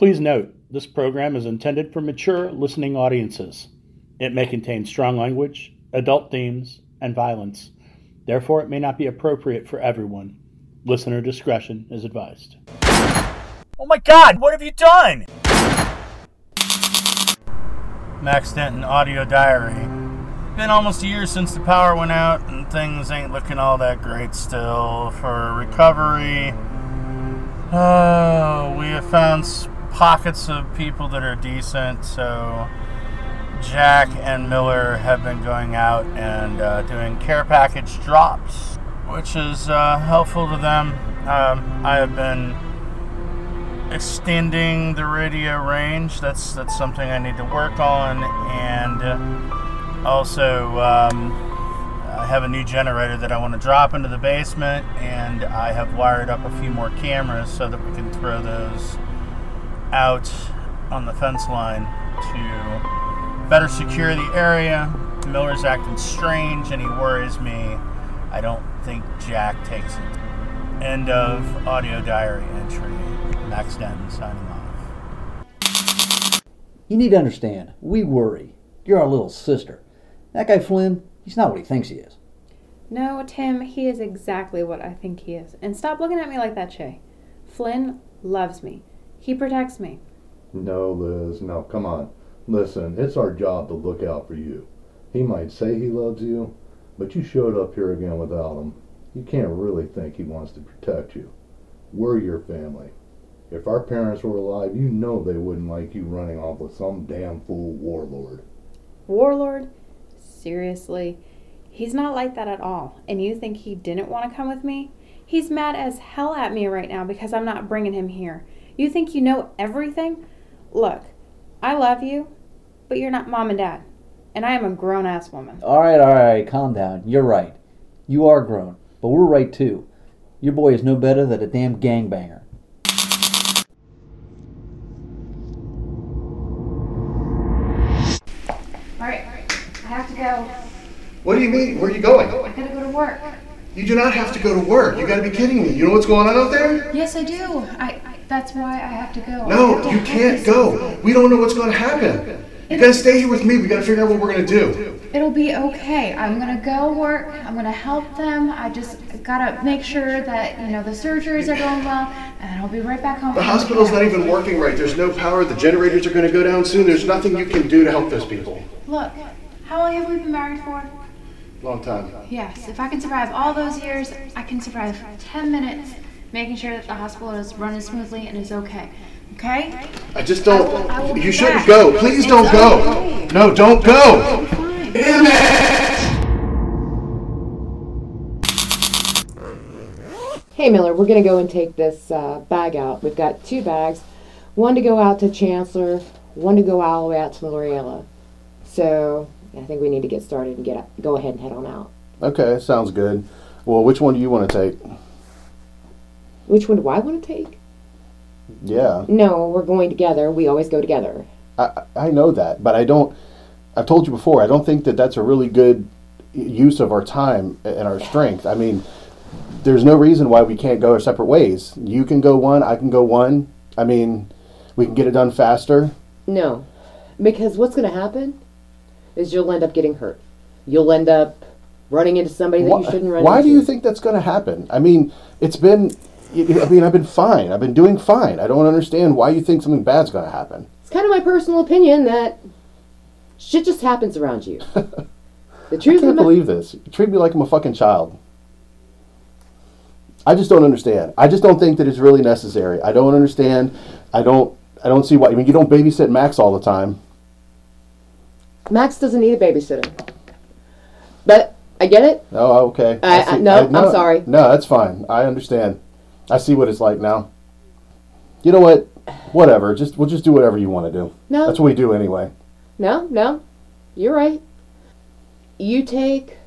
Please note, this program is intended for mature listening audiences. It may contain strong language, adult themes, and violence. Therefore, it may not be appropriate for everyone. Listener discretion is advised. Oh my god, what have you done? Max Denton Audio Diary. Been almost a year since the power went out, and things ain't looking all that great still for recovery. Oh, we have found s- pockets of people that are decent, so Jack and Miller have been going out and uh, doing care package drops, which is uh, helpful to them. Um, I have been extending the radio range. That's that's something I need to work on, and also um, I have a new generator that I want to drop into the basement, and I have wired up a few more cameras so that we can throw those out on the fence line to better secure the area. Miller's acting strange, and he worries me. I don't think Jack takes it. End of audio diary entry. Max Denton signing off. You need to understand, we worry. You're our little sister. That guy Flynn, he's not what he thinks he is. No, Tim, he is exactly what I think he is. And stop looking at me like that, Shay. Flynn loves me. He protects me. No, Liz, no, come on. Listen, it's our job to look out for you. He might say he loves you, but you showed up here again without him. You can't really think he wants to protect you. We're your family. If our parents were alive, you know they wouldn't like you running off with some damn fool warlord. Warlord? Seriously? He's not like that at all. And you think he didn't want to come with me? He's mad as hell at me right now because I'm not bringing him here. You think you know everything? Look, I love you, but you're not mom and dad. And I am a grown ass woman. All right, all right, calm down. You're right. You are grown, but we're right too. Your boy is no better than a damn gangbanger. Alright, I have to go. What do you mean? Where are you going? I gotta go to work. You do not have to go to work. You gotta be kidding me. You know what's going on out there? Yes, I do. I. That's why I have to go. No, to you can't go. We don't know what's going to happen. You gotta stay here with me. We gotta figure out what we're gonna do. It'll be okay. I'm gonna go work. I'm gonna help them. I just gotta make sure that you know the surgeries are going well, and I'll be right back home. The hospital's not even working right. There's no power. The generators are gonna go down soon. There's nothing you can do to help those people. Look, how long have we been married for? Long time. Yes. If I can survive all those years, I can survive 10 minutes, making sure that the hospital is running smoothly and is okay. Okay? I just I will- I will don't. You shouldn't back. go. Please don't It's go. okay. No, don't go. Fine. Damn it! Hey Miller, we're gonna go and take this uh, bag out. We've got two bags, one to go out to Chancellor, one to go all the way out to Lorella. So I think we need to get started and get up, go ahead and head on out. Okay, sounds good. Well, which one do you want to take? Which one do I want to take? Yeah, No, we're going together. We always go together. I, I know that, but I don't. I've told you before. I don't think that that's a really good use of our time and our strength. I mean, there's no reason why we can't go our separate ways. You can go one. I can go one. I mean, we can get it done faster. No, because what's going to happen is you'll end up getting hurt. You'll end up running into somebody that Why, you shouldn't run why into. Why do you think that's going to happen? I mean, it's been. I mean, I've been fine. I've been doing fine. I don't understand why you think something bad's going to happen. It's kind of my personal opinion that shit just happens around you. the truth I can't believe this. You treat me like I'm a fucking child. I just don't understand. I just don't think that it's really necessary. I don't understand. I don't. I don't see why. I mean, you don't babysit Max all the time. Max doesn't need a babysitter. But I get it. Oh, okay. I- I- no, I'm sorry. No, that's fine. I understand. I see what it's like now. You know what? Whatever. Just we'll just do whatever you want to do. No. That's what we do anyway. No, no. You're right. You take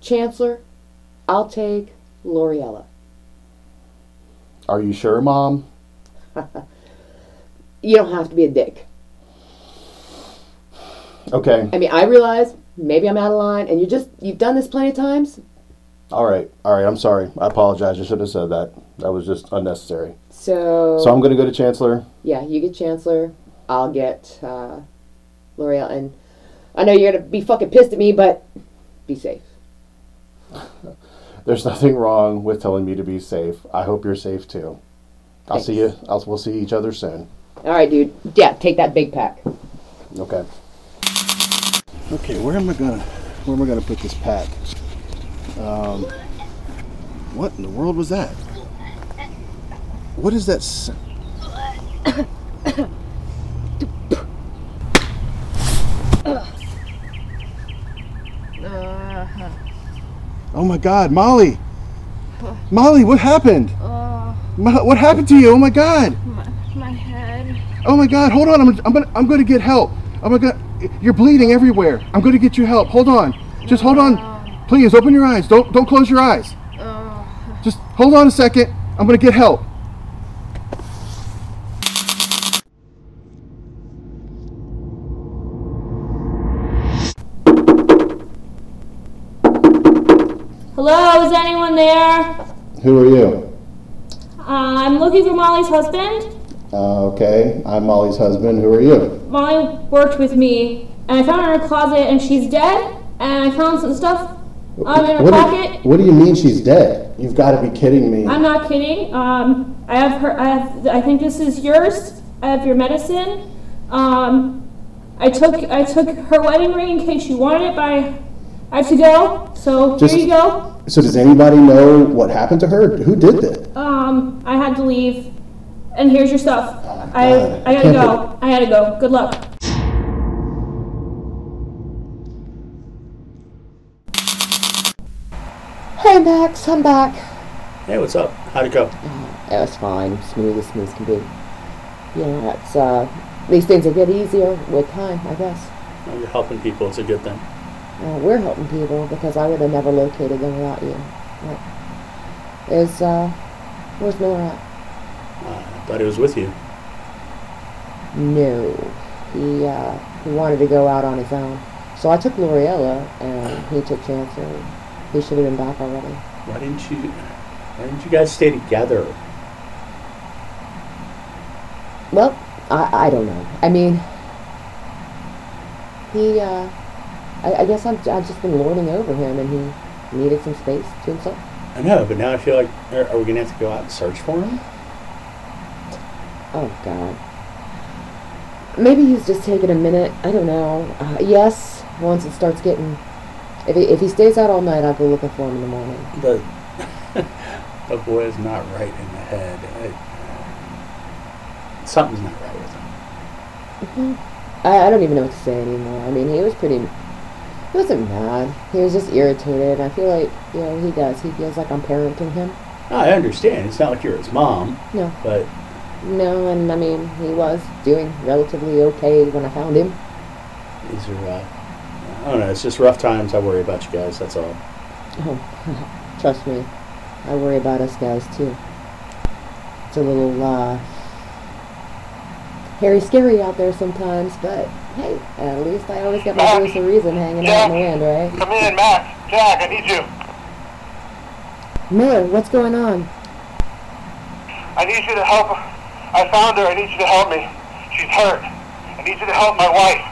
Chancellor, I'll take Loriella. Are you sure, Mom? You don't have to be a dick. Okay. I mean, I realize maybe I'm out of line, and you just you've done this plenty of times. All right. All right. I'm sorry. I apologize. I should have said that. That was just unnecessary. So, So I'm going to go to Chancellor. yeah, you get Chancellor. I'll get uh, L'Oreal. And I know you're going to be fucking pissed at me, but be safe. There's nothing wrong with telling me to be safe. I hope you're safe too. I'll see you. I'll, we'll see each other soon. All right, dude. Yeah, take that big pack. Okay. Okay, where am I gonna where am I gonna put this pack? Um, what in the world was that? What is that? s- Oh my God, Molly! Molly, what happened? Mo- what happened to you? Oh my God! My head. Oh my God! Hold on! I'm, I'm gonna I'm gonna get help. My God! You're bleeding everywhere. I'm gonna get you help. Hold on. Just hold on. Please open your eyes. Don't don't close your eyes. Just hold on a second. I'm gonna get help. Hello, is anyone there? Who are you? Uh, I'm looking for Molly's husband. Uh, okay, I'm Molly's husband. Who are you? Molly worked with me, and I found her in her closet, and she's dead. And I found some stuff um, in her what, pocket. Do, what do you mean she's dead? You've got to be kidding me. I'm not kidding. Um, I have her. I have. I think this is yours. I have your medicine. Um, I took. I took her wedding ring in case you wanted it, but I, I have to go. So Just- here you go. So does anybody know what happened to her? Who did that? Um, I had to leave, and here's your stuff. I I I gotta go. I gotta go. Good luck. Hey, Max, I'm back. Hey, what's up? How'd it go? It was fine. Smooth as smooth can be. You know, it's, uh, these things will get easier with time, I guess. Well, you're helping people. It's a good thing. Uh, we're helping people because I would have never located them without you. But is, uh, where's Miller at? Uh, I thought he was with you. No. He, uh, he wanted to go out on his own. So I took L'Oreella and he took Chancellor. He should have been back already. Why didn't you? Why didn't you guys stay together? Well, I, I don't know. I mean, he, uh, I, I guess I'm, I've just been lording over him and he needed some space to himself. I know, but now I feel like are, are we gonna have to go out and search for him? Oh, God. Maybe he's just taking a minute. I don't know. Uh, yes, once it starts getting. If he, if he stays out all night, I'll go looking for him in the morning. The the boy is not right in the head. I, something's not right with him. I, I don't even know what to say anymore. I mean, he was pretty. He wasn't mad. He was just irritated. I feel like, you know, he does. He feels like I'm parenting him. I understand. It's not like you're his mom, No. but No, and I mean, he was doing relatively okay when I found him. these are. Uh, I don't know. It's just rough times. I worry about you guys. That's all. Oh, trust me, I worry about us guys too. It's a little uh, hairy scary out there sometimes, but hey, at least I always got my voice of reason hanging out in the wind, right? Come in, Max. Jack, I need you. Miller, what's going on? I need you to help. I found her. I need you to help me. She's hurt. I need you to help my wife.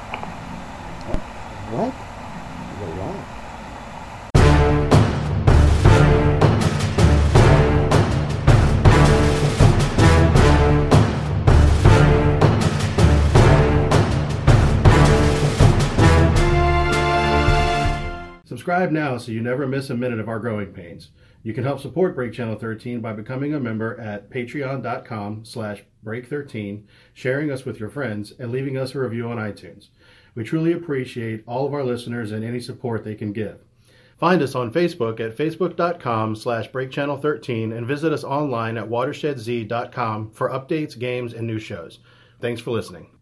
What? What? Subscribe now so you never miss a minute of our growing pains. You can help support Break Channel 13 by becoming a member at patreon.com slash break13, sharing us with your friends, and leaving us a review on iTunes. We truly appreciate all of our listeners and any support they can give. Find us on Facebook at facebook.com slash breakchannel13 and visit us online at watershedz.com for updates, games, and new shows. Thanks for listening.